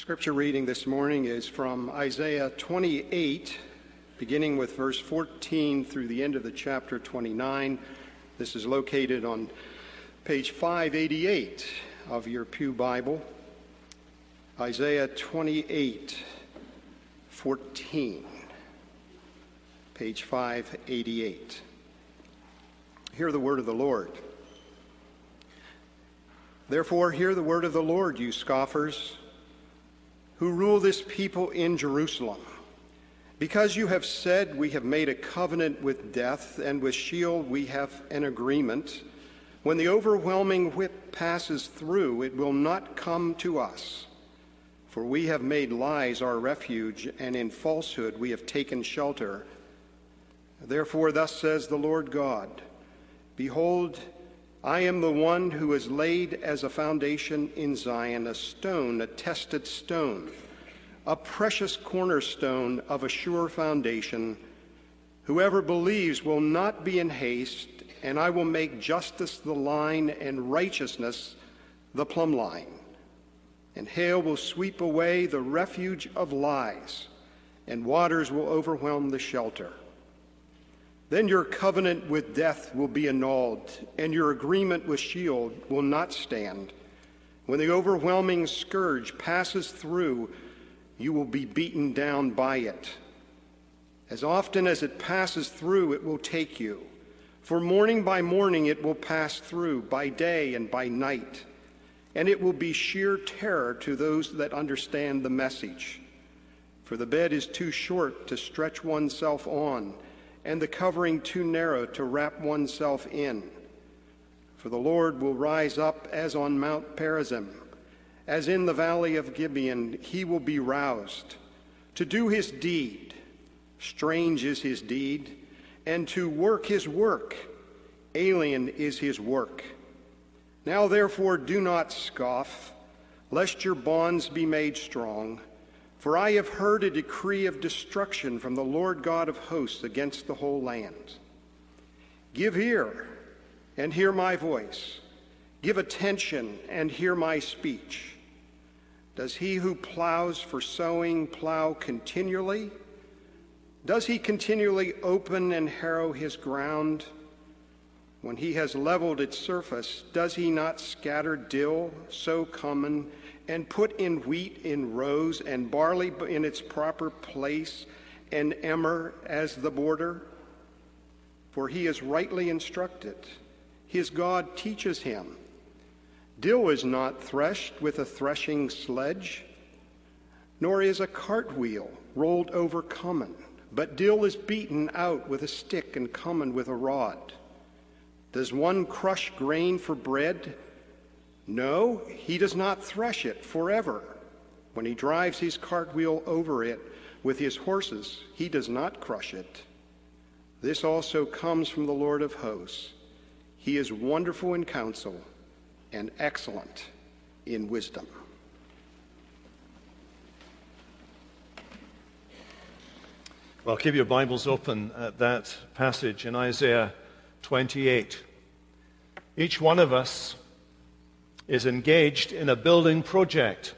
scripture reading this morning is from Isaiah 28, beginning with verse 14 through the end of the chapter 29. This is located on page 588 of your Pew Bible. Isaiah 28, 14, page 588. Hear the word of the Lord. Therefore, hear the word of the Lord, you scoffers who rule this people in Jerusalem. Because you have said, We have made a covenant with death, and with Sheol we have an agreement. When the overwhelming whip passes through, it will not come to us. For we have made lies our refuge, and in falsehood we have taken shelter. Therefore, thus says the Lord God Behold, I am the one who has laid as a foundation in Zion a stone, a tested stone, a precious cornerstone of a sure foundation. Whoever believes will not be in haste, and I will make justice the line and righteousness the plumb line. And hail will sweep away the refuge of lies, and waters will overwhelm the shelter. Then your covenant with death will be annulled, and your agreement with Sheol will not stand. When the overwhelming scourge passes through, you will be beaten down by it. As often as it passes through, it will take you. For morning by morning it will pass through, by day and by night. And it will be sheer terror to those that understand the message. For the bed is too short to stretch oneself on and the covering too narrow to wrap oneself in. For the Lord will rise up as on Mount Perazim, as in the valley of Gibeon, he will be roused to do his deed. Strange is his deed, and to work his work. Alien is his work. Now, therefore, do not scoff, lest your bonds be made strong. For I have heard a decree of destruction from the Lord God of hosts against the whole land. Give ear and hear my voice. Give attention and hear my speech. Does he who plows for sowing plow continually? Does he continually open and harrow his ground? When he has leveled its surface, does he not scatter dill sow cumin and put in wheat in rows, and barley in its proper place, and emmer as the border? For he is rightly instructed. His God teaches him. Dill is not threshed with a threshing sledge, nor is a cartwheel rolled over cumin, but dill is beaten out with a stick and cumin with a rod. Does one crush grain for bread? No, he does not thresh it forever. When he drives his cartwheel over it with his horses, he does not crush it. This also comes from the Lord of hosts. He is wonderful in counsel and excellent in wisdom. Well, keep your Bibles open at that passage in Isaiah 28. Each one of us is engaged in a building project.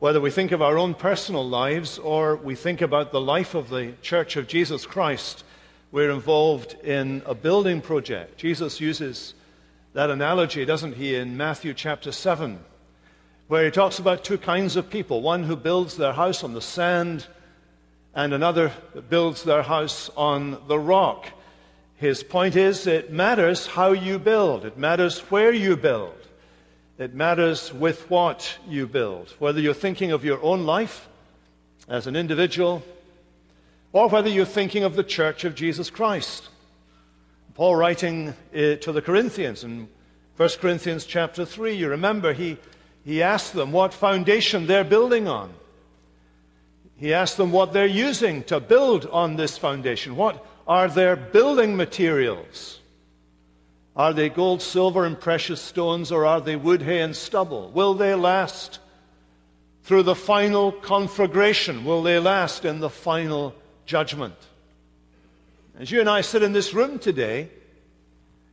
Whether we think of our own personal lives or we think about the life of the Church of Jesus Christ, we're involved in a building project. Jesus uses that analogy, doesn't he, in Matthew chapter 7, where he talks about two kinds of people one who builds their house on the sand, and another that builds their house on the rock. His point is it matters how you build, it matters where you build, it matters with what you build. Whether you're thinking of your own life as an individual, or whether you're thinking of the church of Jesus Christ. Paul writing uh, to the Corinthians in 1 Corinthians chapter 3, you remember he, he asked them what foundation they're building on. He asked them what they're using to build on this foundation. What, are their building materials? Are they gold, silver, and precious stones, or are they wood, hay, and stubble? Will they last through the final conflagration? Will they last in the final judgment? As you and I sit in this room today,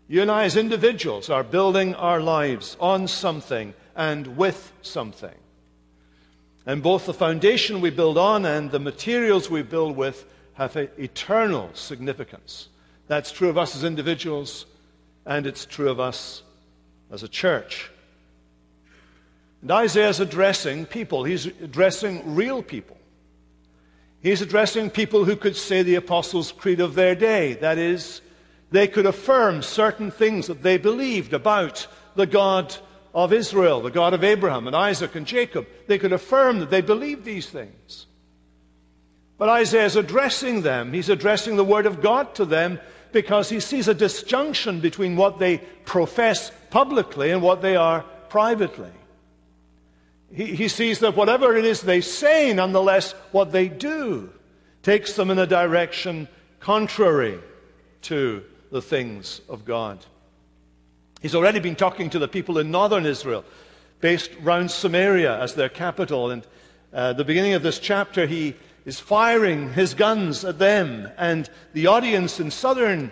you and I, as individuals, are building our lives on something and with something. And both the foundation we build on and the materials we build with have eternal significance. That's true of us as individuals, and it's true of us as a church. And Isaiah's addressing people, he's addressing real people. He's addressing people who could say the Apostles' Creed of their day. That is, they could affirm certain things that they believed about the God of Israel, the God of Abraham and Isaac and Jacob. They could affirm that they believed these things. But Isaiah is addressing them. He's addressing the Word of God to them because he sees a disjunction between what they profess publicly and what they are privately. He, he sees that whatever it is they say, nonetheless, what they do takes them in a direction contrary to the things of God. He's already been talking to the people in northern Israel, based around Samaria as their capital. And uh, the beginning of this chapter, he is firing his guns at them. And the audience in southern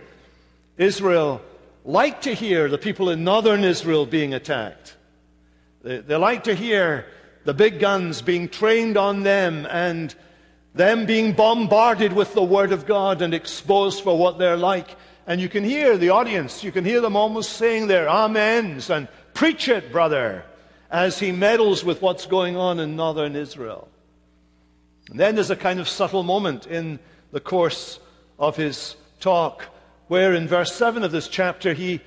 Israel like to hear the people in northern Israel being attacked. They, they like to hear the big guns being trained on them and them being bombarded with the Word of God and exposed for what they're like. And you can hear the audience, you can hear them almost saying their amens and preach it, brother, as he meddles with what's going on in northern Israel. And then there's a kind of subtle moment in the course of his talk where in verse 7 of this chapter he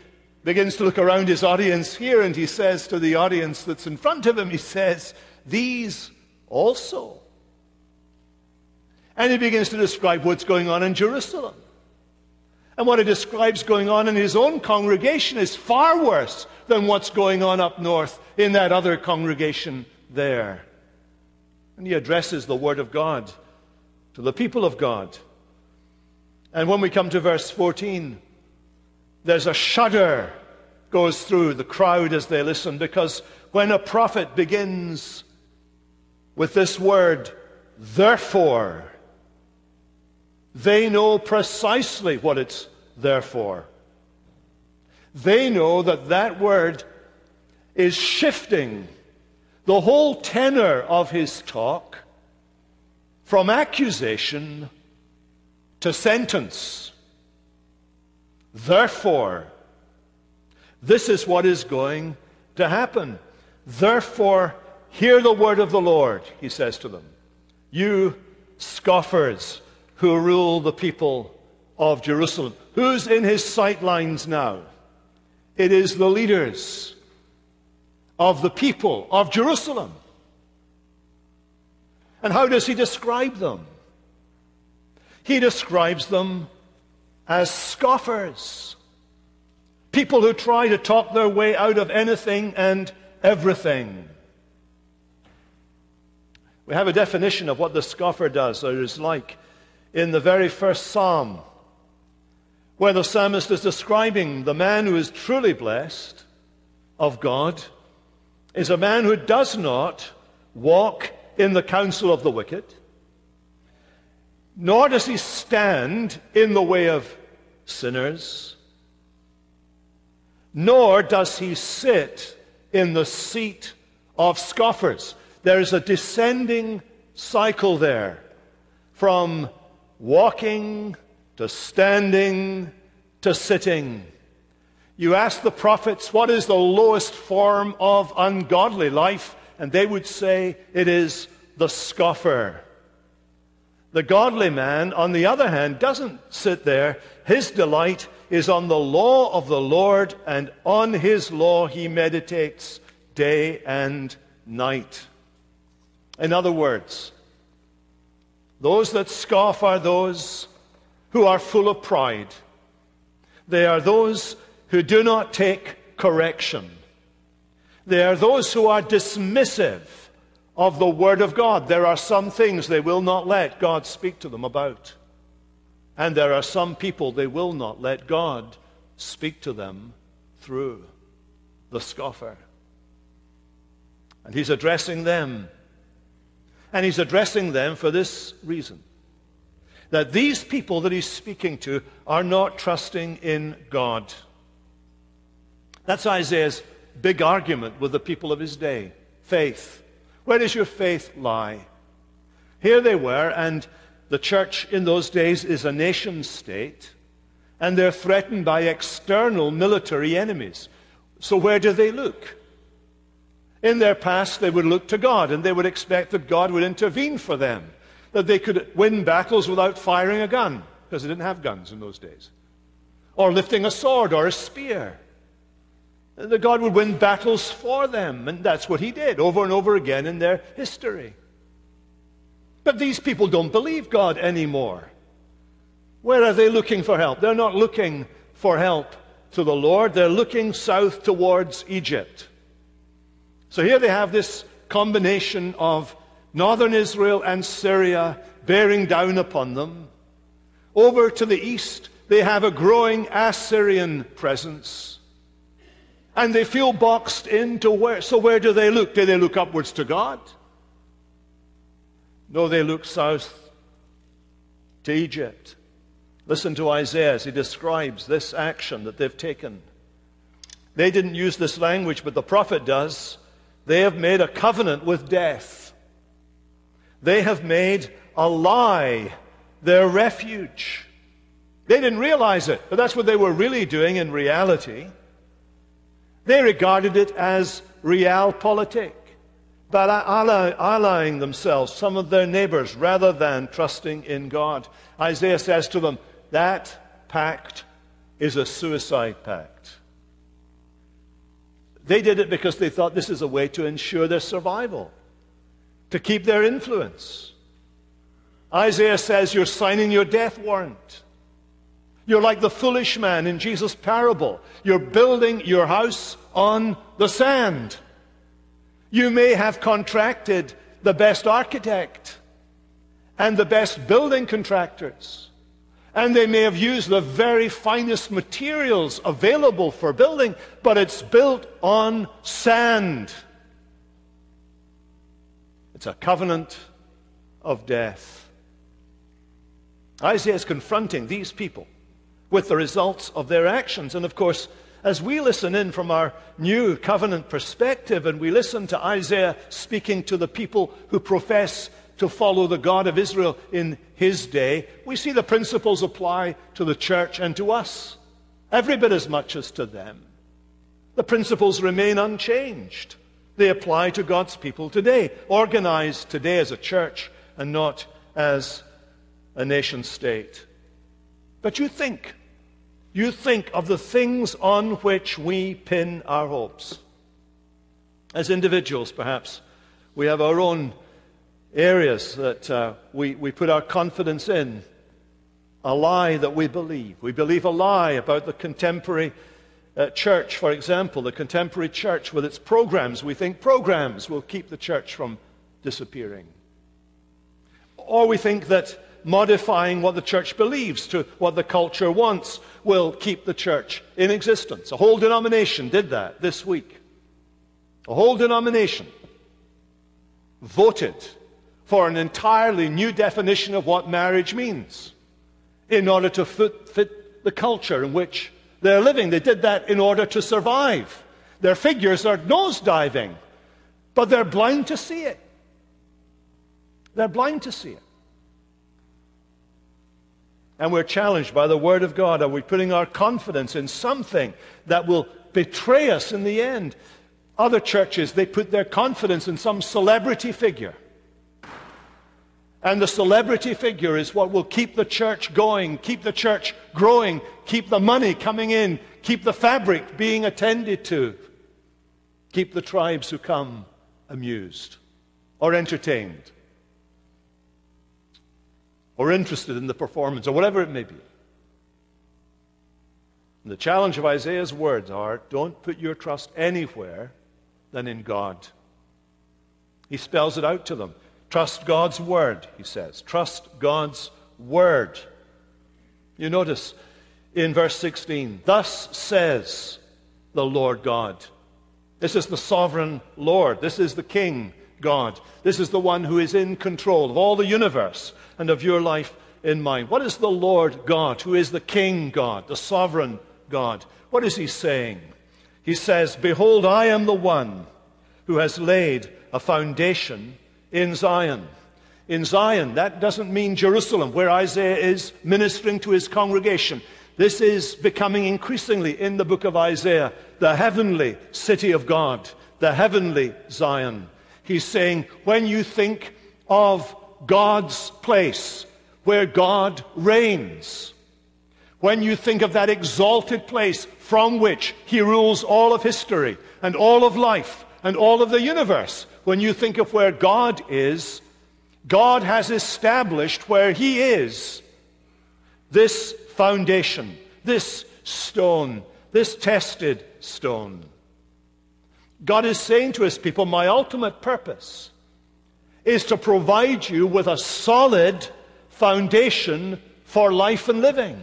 begins to look around his audience here and he says to the audience that's in front of him, he says, These also. And he begins to describe what's going on in Jerusalem. And what he describes going on in his own congregation is far worse than what's going on up north in that other congregation there. And he addresses the Word of God to the people of God. And when we come to verse 14, there's a shudder goes through the crowd as they listen because when a prophet begins with this word, therefore, they know precisely what it's there for. They know that that word is shifting the whole tenor of his talk from accusation to sentence. Therefore, this is what is going to happen. Therefore, hear the word of the Lord, he says to them. You scoffers who rule the people of Jerusalem. Who's in his sightlines now? It is the leaders of the people of Jerusalem. And how does he describe them? He describes them as scoffers, people who try to talk their way out of anything and everything. We have a definition of what the scoffer does or is like in the very first psalm, where the psalmist is describing the man who is truly blessed of God, is a man who does not walk in the counsel of the wicked, nor does he stand in the way of sinners, nor does he sit in the seat of scoffers. There is a descending cycle there from walking to standing to sitting. You ask the prophets, what is the lowest form of ungodly life? And they would say it is the scoffer. The godly man, on the other hand, doesn't sit there. His delight is on the law of the Lord, and on his law he meditates day and night. In other words, those that scoff are those who are full of pride. They are those who do not take correction. They are those who are dismissive of the Word of God. There are some things they will not let God speak to them about. And there are some people they will not let God speak to them through the scoffer. And he's addressing them. And he's addressing them for this reason that these people that he's speaking to are not trusting in God. That's Isaiah's big argument with the people of his day faith. Where does your faith lie? Here they were, and the church in those days is a nation state, and they're threatened by external military enemies. So where do they look? In their past, they would look to God, and they would expect that God would intervene for them, that they could win battles without firing a gun, because they didn't have guns in those days, or lifting a sword or a spear. That God would win battles for them, and that's what He did over and over again in their history. But these people don't believe God anymore. Where are they looking for help? They're not looking for help to the Lord, they're looking south towards Egypt. So here they have this combination of northern Israel and Syria bearing down upon them. Over to the east, they have a growing Assyrian presence. And they feel boxed into where? So where do they look? Do they look upwards to God? No, they look south to Egypt. Listen to Isaiah as he describes this action that they've taken. They didn't use this language, but the prophet does. They have made a covenant with death. They have made a lie their refuge. They didn't realize it, but that's what they were really doing in reality. They regarded it as realpolitik, but allying themselves, some of their neighbors, rather than trusting in God. Isaiah says to them, That pact is a suicide pact. They did it because they thought this is a way to ensure their survival, to keep their influence. Isaiah says you're signing your death warrant. You're like the foolish man in Jesus' parable. You're building your house on the sand. You may have contracted the best architect and the best building contractors. And they may have used the very finest materials available for building, but it's built on sand. It's a covenant of death. Isaiah is confronting these people with the results of their actions. And of course, as we listen in from our new covenant perspective and we listen to Isaiah speaking to the people who profess to follow the God of Israel in his day, we see the principles apply to the church and to us, every bit as much as to them. The principles remain unchanged. They apply to God's people today, organized today as a church and not as a nation state. But you think, you think of the things on which we pin our hopes. As individuals, perhaps, we have our own areas that uh, we, we put our confidence in. A lie that we believe. We believe a lie about the contemporary uh, church, for example, the contemporary church with its programs. We think programs will keep the church from disappearing. Or we think that modifying what the church believes to what the culture wants will keep the church in existence. A whole denomination did that this week. A whole denomination voted for an entirely new definition of what marriage means in order to fit, fit the culture in which they're living. They did that in order to survive. Their figures are nosediving, but they're blind to see it. They're blind to see it. And we're challenged by the Word of God. Are we putting our confidence in something that will betray us in the end? Other churches, they put their confidence in some celebrity figure. And the celebrity figure is what will keep the church going, keep the church growing, keep the money coming in, keep the fabric being attended to, keep the tribes who come amused or entertained or interested in the performance or whatever it may be. And the challenge of Isaiah's words are don't put your trust anywhere than in God. He spells it out to them. Trust God's word, he says. Trust God's word. You notice in verse 16, thus says the Lord God. This is the sovereign Lord. This is the King God. This is the one who is in control of all the universe and of your life in mine. What is the Lord God, who is the King God, the sovereign God? What is he saying? He says, Behold, I am the one who has laid a foundation in Zion. In Zion, that doesn't mean Jerusalem, where Isaiah is ministering to his congregation. This is becoming increasingly in the book of Isaiah the heavenly city of God, the heavenly Zion. He's saying, when you think of God's place, where God reigns, when you think of that exalted place from which He rules all of history and all of life and all of the universe, when you think of where God is, God has established where He is this foundation, this stone, this tested stone. God is saying to His people, My ultimate purpose is to provide you with a solid foundation for life and living.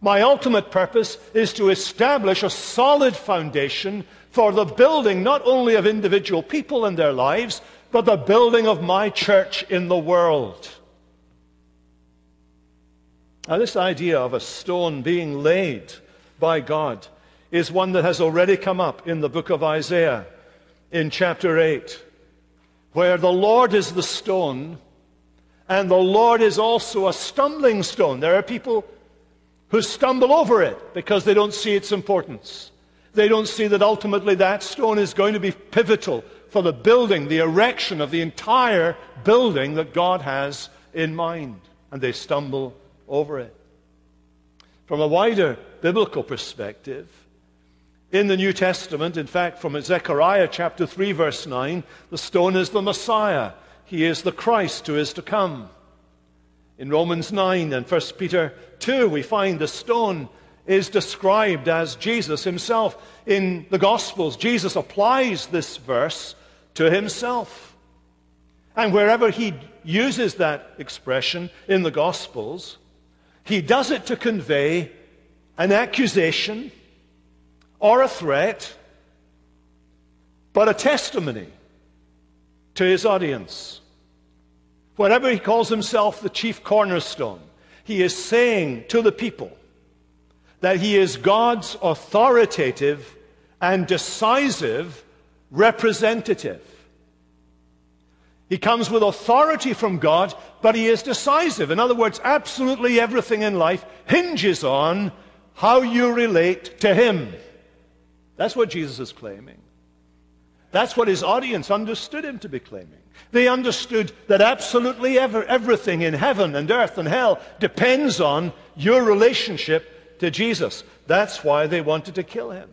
My ultimate purpose is to establish a solid foundation for the building not only of individual people and their lives, but the building of my church in the world. Now, this idea of a stone being laid by God is one that has already come up in the book of Isaiah in chapter 8, where the Lord is the stone and the Lord is also a stumbling stone. There are people who stumble over it because they don't see its importance. They don't see that ultimately that stone is going to be pivotal for the building, the erection of the entire building that God has in mind. And they stumble over it. From a wider biblical perspective, in the New Testament, in fact, from Zechariah chapter 3, verse 9, the stone is the Messiah. He is the Christ who is to come. In Romans 9 and 1 Peter 2, we find the stone is described as Jesus himself. In the Gospels, Jesus applies this verse to himself. And wherever he uses that expression in the Gospels, he does it to convey an accusation or a threat, but a testimony to his audience. Whenever he calls himself the chief cornerstone, he is saying to the people that he is God's authoritative and decisive representative. He comes with authority from God, but he is decisive. In other words, absolutely everything in life hinges on how you relate to him. That's what Jesus is claiming. That's what his audience understood him to be claiming. They understood that absolutely ever, everything in heaven and earth and hell depends on your relationship to Jesus. That's why they wanted to kill him.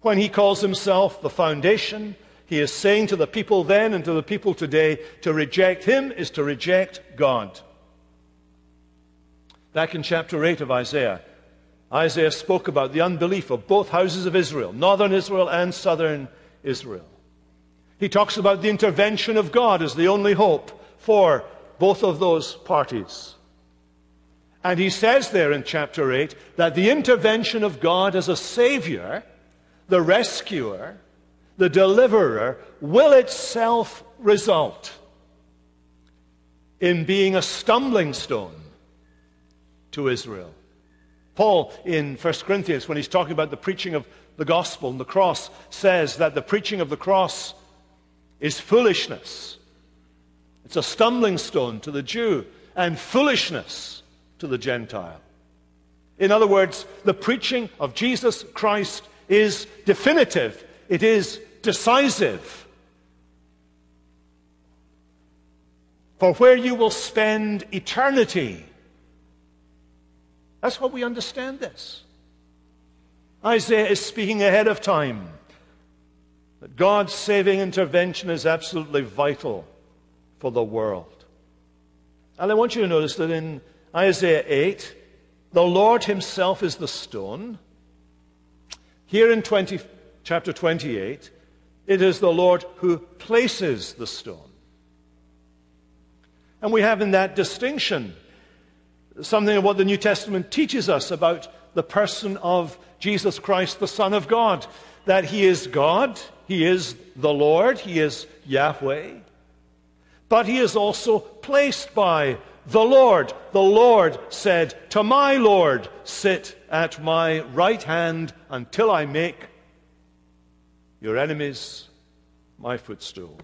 When he calls himself the foundation, he is saying to the people then and to the people today to reject him is to reject God. Back in chapter 8 of Isaiah, Isaiah spoke about the unbelief of both houses of Israel, northern Israel and southern Israel. He talks about the intervention of God as the only hope for both of those parties. And he says there in chapter 8 that the intervention of God as a savior, the rescuer, the deliverer, will itself result in being a stumbling stone to Israel. Paul in 1 Corinthians, when he's talking about the preaching of the gospel and the cross, says that the preaching of the cross is foolishness. It's a stumbling stone to the Jew and foolishness to the Gentile. In other words, the preaching of Jesus Christ is definitive, it is decisive for where you will spend eternity. That's how we understand this. Isaiah is speaking ahead of time. That God's saving intervention is absolutely vital for the world. And I want you to notice that in Isaiah 8, the Lord Himself is the stone. Here in 20, chapter 28, it is the Lord who places the stone. And we have in that distinction something of what the New Testament teaches us about the person of Jesus Christ, the Son of God. That He is God, He is the Lord, He is Yahweh. But He is also placed by the Lord. The Lord said to my Lord, Sit at my right hand until I make your enemies my footstool.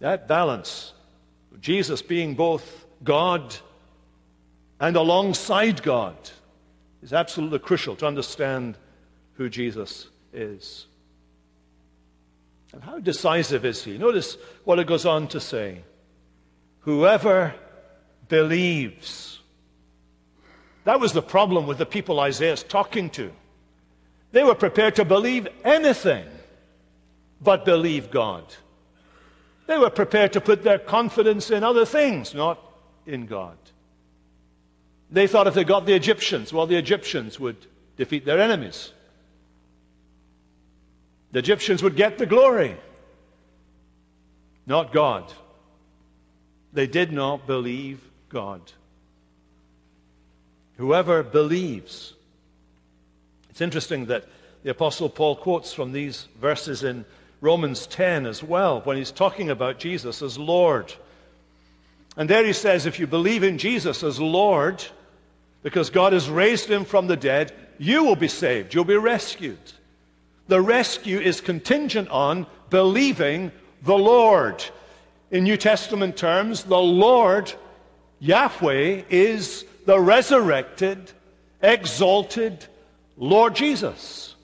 That balance, Jesus being both God and alongside God, is absolutely crucial to understand who Jesus is. And how decisive is he? Notice what it goes on to say. Whoever believes. That was the problem with the people Isaiah's talking to. They were prepared to believe anything but believe God. They were prepared to put their confidence in other things, not in God. They thought if they got the Egyptians, well, the Egyptians would defeat their enemies. The Egyptians would get the glory, not God. They did not believe God. Whoever believes. It's interesting that the Apostle Paul quotes from these verses in Romans 10 as well when he's talking about Jesus as Lord. And there he says, if you believe in Jesus as Lord, because God has raised him from the dead, you will be saved. You'll be rescued. The rescue is contingent on believing the Lord. In New Testament terms, the Lord, Yahweh, is the resurrected, exalted Lord Jesus.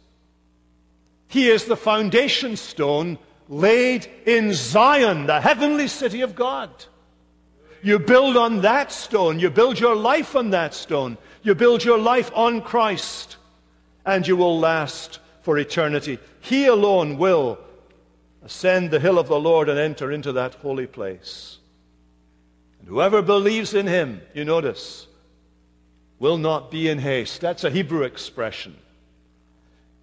He is the foundation stone laid in Zion, the heavenly city of God. You build on that stone. You build your life on that stone. You build your life on Christ, and you will last for eternity. He alone will ascend the hill of the Lord and enter into that holy place. And whoever believes in him, you notice, will not be in haste. That's a Hebrew expression.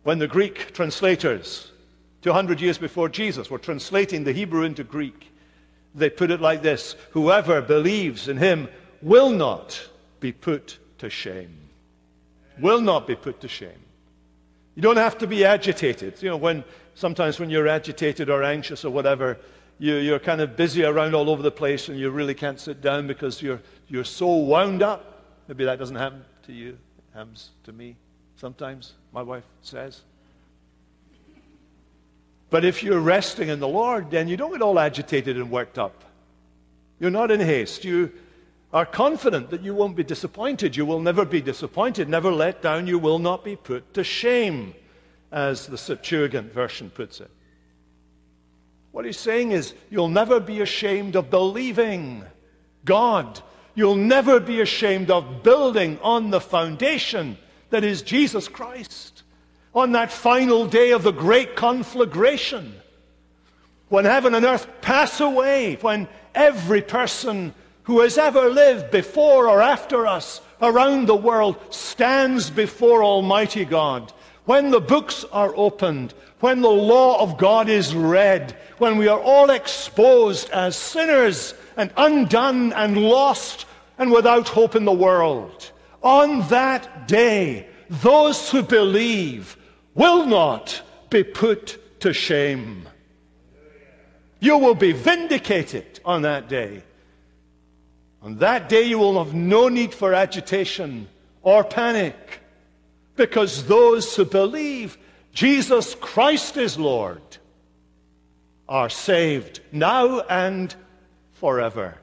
When the Greek translators, 200 years before Jesus, were translating the Hebrew into Greek, they put it like this Whoever believes in him will not be put to shame. Will not be put to shame. You don't have to be agitated. You know, when sometimes when you're agitated or anxious or whatever, you, you're kind of busy around all over the place and you really can't sit down because you're, you're so wound up. Maybe that doesn't happen to you. It happens to me sometimes, my wife says. But if you're resting in the Lord, then you don't get all agitated and worked up. You're not in haste. You are confident that you won't be disappointed. You will never be disappointed, never let down. You will not be put to shame, as the Septuagint version puts it. What he's saying is, you'll never be ashamed of believing God. You'll never be ashamed of building on the foundation that is Jesus Christ on that final day of the great conflagration, when heaven and earth pass away, when every person who has ever lived before or after us around the world stands before Almighty God, when the books are opened, when the law of God is read, when we are all exposed as sinners and undone and lost and without hope in the world, on that day, those who believe will not be put to shame. You will be vindicated on that day. On that day, you will have no need for agitation or panic because those who believe Jesus Christ is Lord are saved now and forever.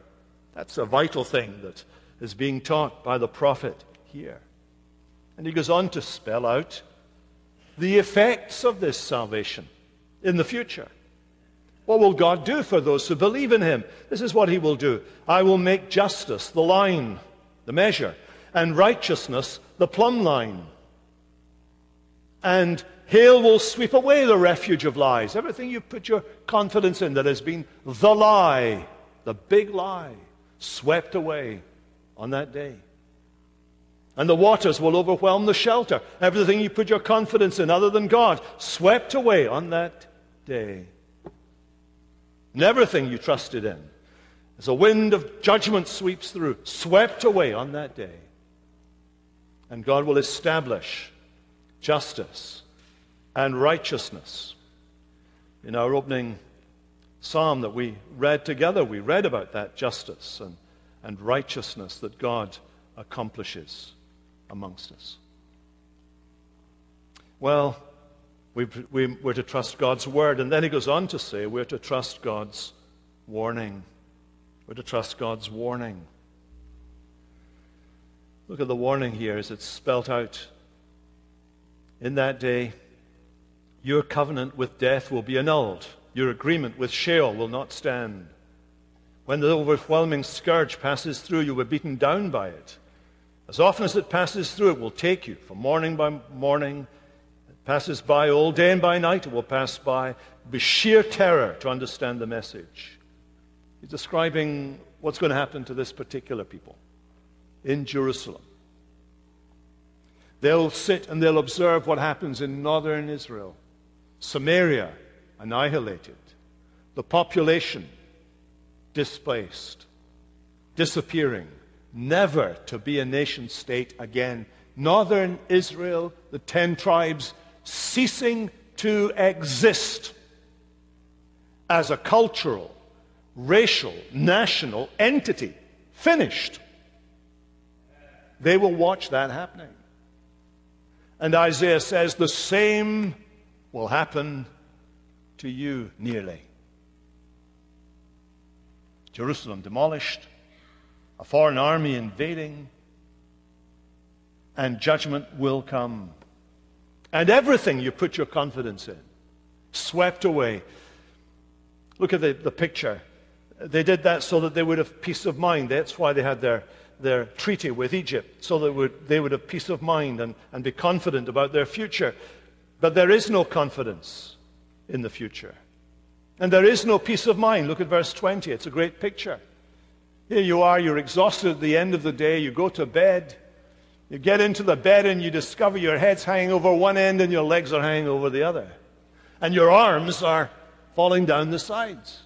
That's a vital thing that is being taught by the prophet here. And he goes on to spell out the effects of this salvation in the future. What will God do for those who believe in him? This is what he will do. I will make justice the line, the measure, and righteousness the plumb line. And hail will sweep away the refuge of lies. Everything you put your confidence in that has been the lie, the big lie, swept away on that day. And the waters will overwhelm the shelter. Everything you put your confidence in other than God, swept away on that day. And everything you trusted in, as a wind of judgment sweeps through, swept away on that day. And God will establish justice and righteousness. In our opening psalm that we read together, we read about that justice and, and righteousness that God accomplishes amongst us. Well, We, we, we're to trust God's word. And then he goes on to say we're to trust God's warning. We're to trust God's warning. Look at the warning here as it's spelt out. In that day, your covenant with death will be annulled. Your agreement with Sheol will not stand. When the overwhelming scourge passes through, you were beaten down by it. As often as it passes through, it will take you from morning by morning. It passes by all day and by night. It will pass by. Be sheer terror to understand the message. He's describing what's going to happen to this particular people in Jerusalem. They'll sit and they'll observe what happens in northern Israel. Samaria annihilated, the population displaced, disappearing, never to be a nation state again. Northern Israel, the ten tribes, ceasing to exist as a cultural, racial, national entity. Finished. They will watch that happening. And Isaiah says the same will happen to you nearly. Jerusalem demolished, a foreign army invading, and judgment will come. And everything you put your confidence in, swept away. Look at the, the picture. They did that so that they would have peace of mind. That's why they had their, their treaty with Egypt, so that would, they would have peace of mind and, and be confident about their future. But there is no confidence in the future. And there is no peace of mind. Look at verse 20. It's a great picture. Here you are, you're exhausted at the end of the day, you go to bed. You get into the bed and you discover your head's hanging over one end and your legs are hanging over the other. And your arms are falling down the sides.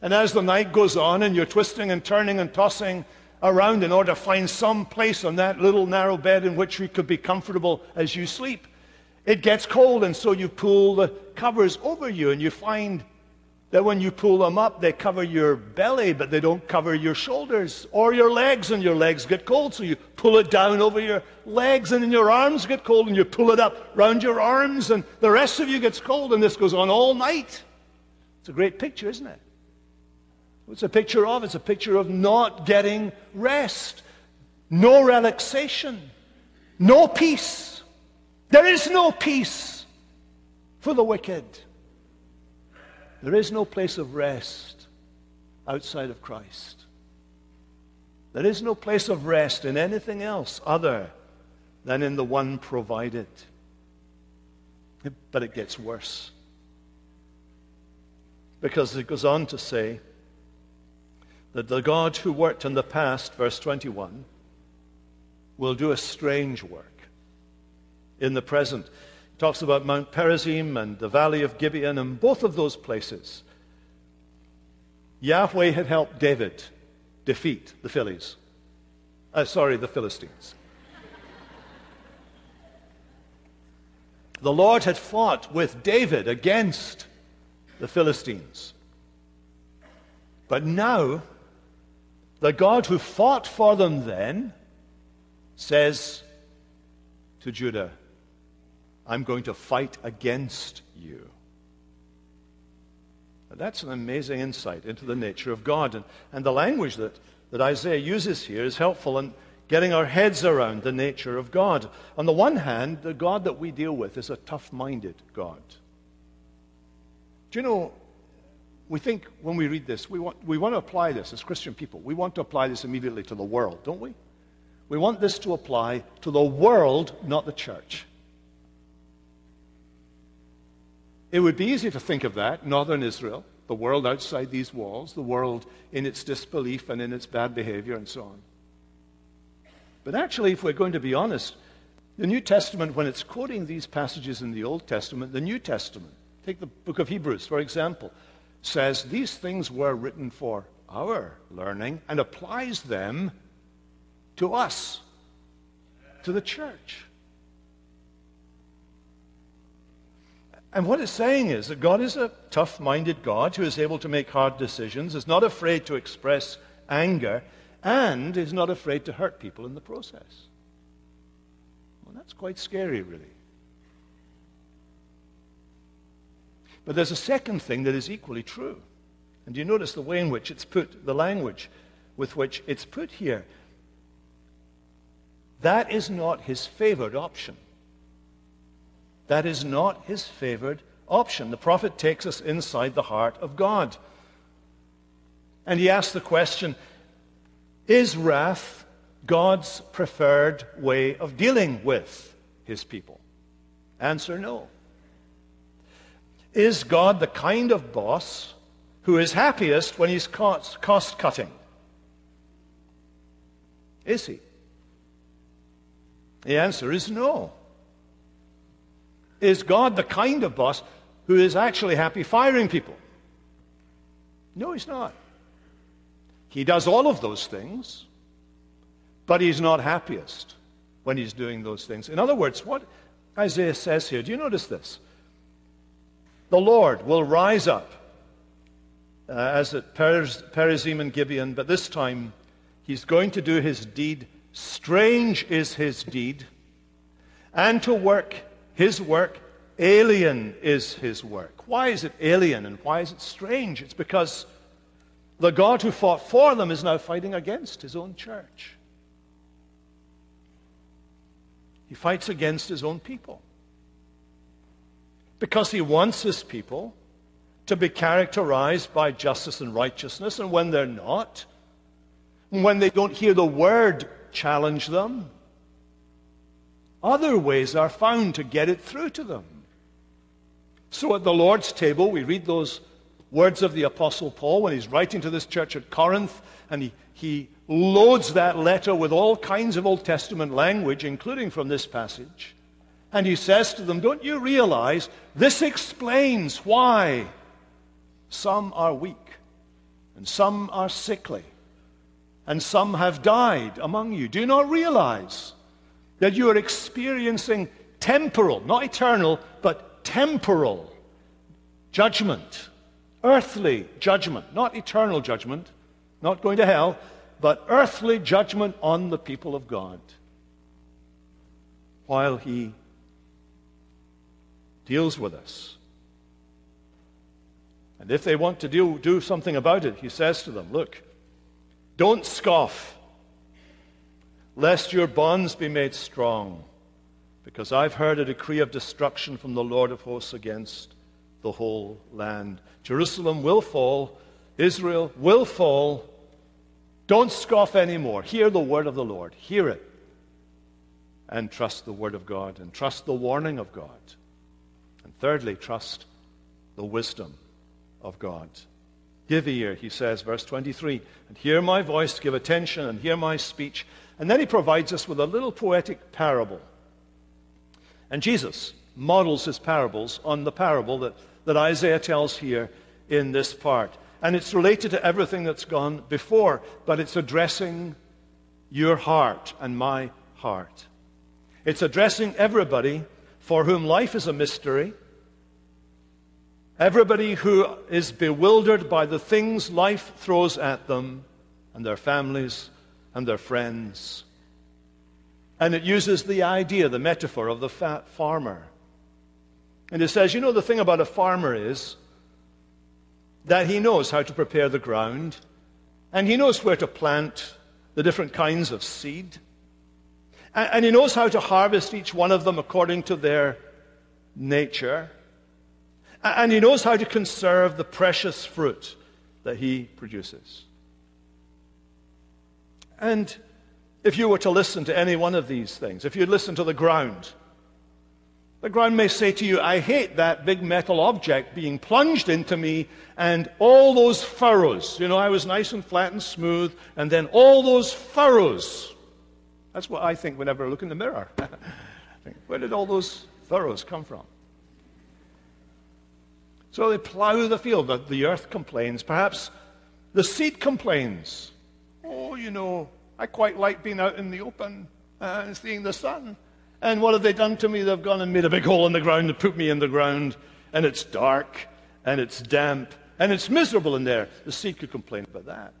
And as the night goes on and you're twisting and turning and tossing around in order to find some place on that little narrow bed in which you could be comfortable as you sleep, it gets cold and so you pull the covers over you and you find that when you pull them up, they cover your belly, but they don't cover your shoulders or your legs, and your legs get cold. So you pull it down over your legs, and then your arms get cold, and you pull it up round your arms, and the rest of you gets cold, and this goes on all night. It's a great picture, isn't it? What's a picture of? It's a picture of not getting rest, no relaxation, no peace. There is no peace for the wicked. There is no place of rest outside of Christ. There is no place of rest in anything else other than in the one provided. But it gets worse. Because it goes on to say that the God who worked in the past, verse 21, will do a strange work in the present talks about Mount Perazim and the valley of Gibeon, and both of those places, Yahweh had helped David defeat the Phillies. Uh, sorry, the Philistines. the Lord had fought with David against the Philistines. But now, the God who fought for them then says to Judah, I'm going to fight against you. That's an amazing insight into the nature of God. And, and the language that, that Isaiah uses here is helpful in getting our heads around the nature of God. On the one hand, the God that we deal with is a tough minded God. Do you know, we think when we read this, we want, we want to apply this as Christian people. We want to apply this immediately to the world, don't we? We want this to apply to the world, not the church. It would be easy to think of that, northern Israel, the world outside these walls, the world in its disbelief and in its bad behavior and so on. But actually, if we're going to be honest, the New Testament, when it's quoting these passages in the Old Testament, the New Testament, take the book of Hebrews, for example, says these things were written for our learning and applies them to us, to the church. And what it's saying is that God is a tough minded God who is able to make hard decisions, is not afraid to express anger, and is not afraid to hurt people in the process. Well, that's quite scary, really. But there's a second thing that is equally true. And you notice the way in which it's put, the language with which it's put here. That is not his favored option. That is not his favored option. The prophet takes us inside the heart of God. And he asks the question Is wrath God's preferred way of dealing with his people? Answer no. Is God the kind of boss who is happiest when he's cost, cost cutting? Is he? The answer is no. Is God the kind of boss who is actually happy firing people? No, he's not. He does all of those things, but he's not happiest when he's doing those things. In other words, what Isaiah says here, do you notice this? The Lord will rise up uh, as at Perazim and Gibeon, but this time he's going to do his deed. Strange is his deed, and to work his work, alien is his work. Why is it alien and why is it strange? It's because the God who fought for them is now fighting against his own church. He fights against his own people. Because he wants his people to be characterized by justice and righteousness, and when they're not, when they don't hear the word challenge them, other ways are found to get it through to them. So at the Lord's table, we read those words of the Apostle Paul when he's writing to this church at Corinth, and he, he loads that letter with all kinds of Old Testament language, including from this passage. And he says to them, Don't you realize this explains why some are weak, and some are sickly, and some have died among you? Do you not realize that you are experiencing temporal, not eternal, but temporal judgment, earthly judgment, not eternal judgment, not going to hell, but earthly judgment on the people of God while He deals with us. And if they want to do, do something about it, He says to them, Look, don't scoff lest your bonds be made strong, because I've heard a decree of destruction from the Lord of hosts against the whole land. Jerusalem will fall, Israel will fall. Don't scoff anymore. Hear the word of the Lord. Hear it. And trust the word of God, and trust the warning of God. And thirdly, trust the wisdom of God. Give ear, he says, verse 23, and hear my voice, give attention, and hear my speech. And then he provides us with a little poetic parable. And Jesus models his parables on the parable that, that Isaiah tells here in this part. And it's related to everything that's gone before, but it's addressing your heart and my heart. It's addressing everybody for whom life is a mystery, everybody who is bewildered by the things life throws at them and their families and their friends. And it uses the idea, the metaphor of the fat farmer. And it says, you know, the thing about a farmer is that he knows how to prepare the ground, and he knows where to plant the different kinds of seed, and, and he knows how to harvest each one of them according to their nature, and he knows how to conserve the precious fruit that he produces. And if you were to listen to any one of these things, if you listen to the ground, the ground may say to you, I hate that big metal object being plunged into me and all those furrows. You know, I was nice and flat and smooth, and then all those furrows. That's what I think whenever I look in the mirror. think, where did all those furrows come from? So they plow the field. The, the earth complains. Perhaps the seed complains. Oh, you know, I quite like being out in the open uh, and seeing the sun. And what have they done to me? They've gone and made a big hole in the ground and put me in the ground. And it's dark and it's damp and it's miserable in there. The seed could complain about that.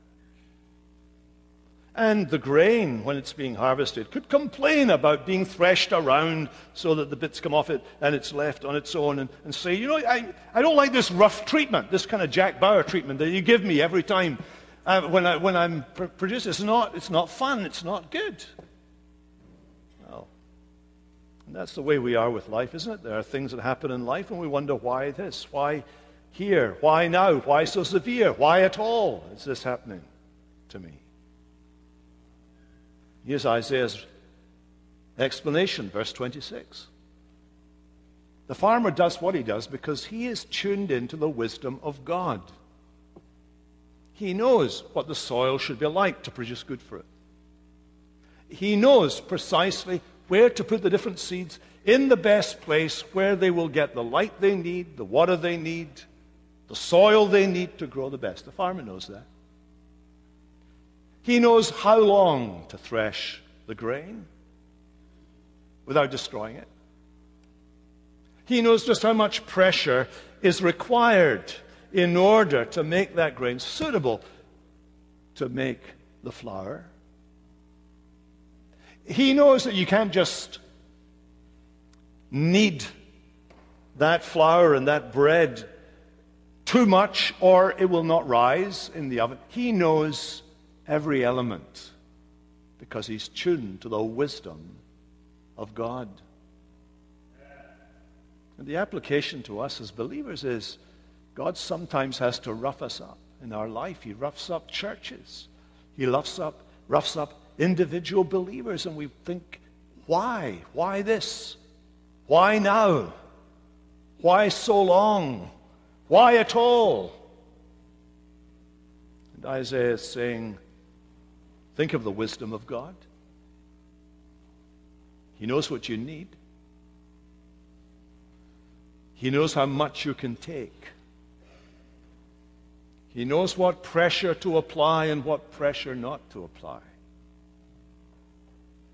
And the grain, when it's being harvested, could complain about being threshed around so that the bits come off it and it's left on its own and, and say, you know, I, I don't like this rough treatment, this kind of Jack Bauer treatment that you give me every time uh, when, I, when I'm pr- producing. It's not, it's not fun, it's not good. Well, and that's the way we are with life, isn't it? There are things that happen in life and we wonder why this, why here, why now, why so severe, why at all is this happening to me? Here's Isaiah's explanation, verse 26. The farmer does what he does because he is tuned into the wisdom of God. He knows what the soil should be like to produce good fruit. He knows precisely where to put the different seeds in the best place where they will get the light they need, the water they need, the soil they need to grow the best. The farmer knows that. He knows how long to thresh the grain without destroying it. He knows just how much pressure is required in order to make that grain suitable to make the flour. He knows that you can't just knead that flour and that bread too much or it will not rise in the oven. He knows every element because he's tuned to the wisdom of God. And the application to us as believers is God sometimes has to rough us up in our life. He roughs up churches. He roughs up, roughs up individual believers, and we think, why? Why this? Why now? Why so long? Why at all? And Isaiah is saying, Think of the wisdom of God. He knows what you need. He knows how much you can take. He knows what pressure to apply and what pressure not to apply.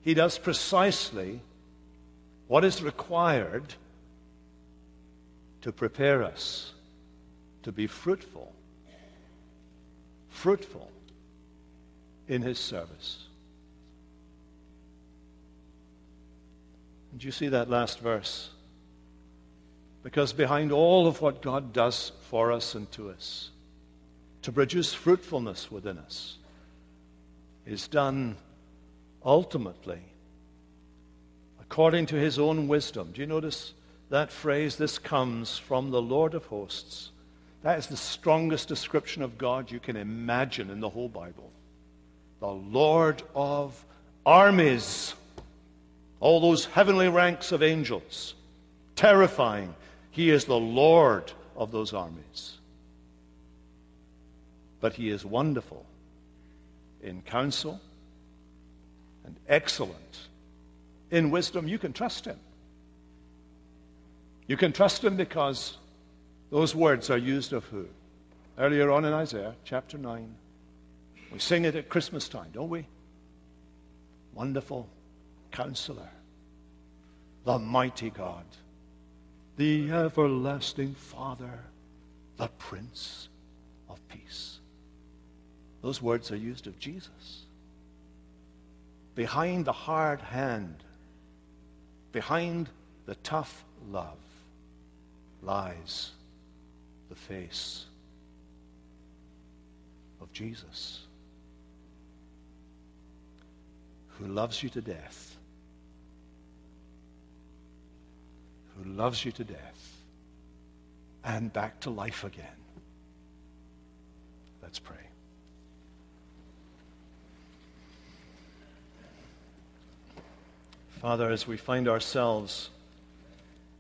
He does precisely what is required to prepare us to be fruitful. Fruitful in his service. And you see that last verse? Because behind all of what God does for us and to us, to produce fruitfulness within us, is done ultimately according to his own wisdom. Do you notice that phrase? This comes from the Lord of hosts. That is the strongest description of God you can imagine in the whole Bible the Lord of armies. All those heavenly ranks of angels. Terrifying. He is the Lord of those armies. But he is wonderful in counsel and excellent in wisdom. You can trust him. You can trust him because those words are used of who? Earlier on in Isaiah chapter 9. We sing it at Christmas time, don't we? Wonderful counselor, the mighty God, the everlasting Father, the Prince of Peace. Those words are used of Jesus. Behind the hard hand, behind the tough love, lies the face of Jesus who loves you to death. Who loves you to death and back to life again. Let's pray. Father, as we find ourselves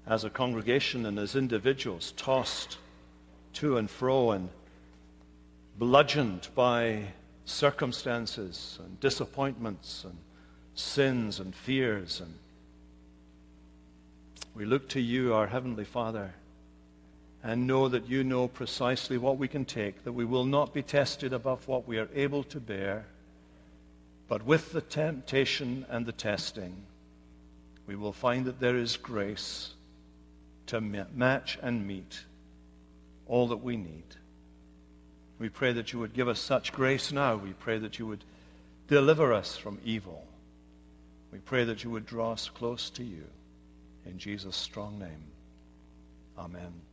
as a congregation and as individuals tossed to and fro and bludgeoned by circumstances and disappointments and sins and fears. And we look to you, our Heavenly Father, and know that you know precisely what we can take, that we will not be tested above what we are able to bear, but with the temptation and the testing, we will find that there is grace to match and meet all that we need. We pray that you would give us such grace now. We pray that you would Deliver us from evil. We pray that you would draw us close to you. In Jesus' strong name. Amen.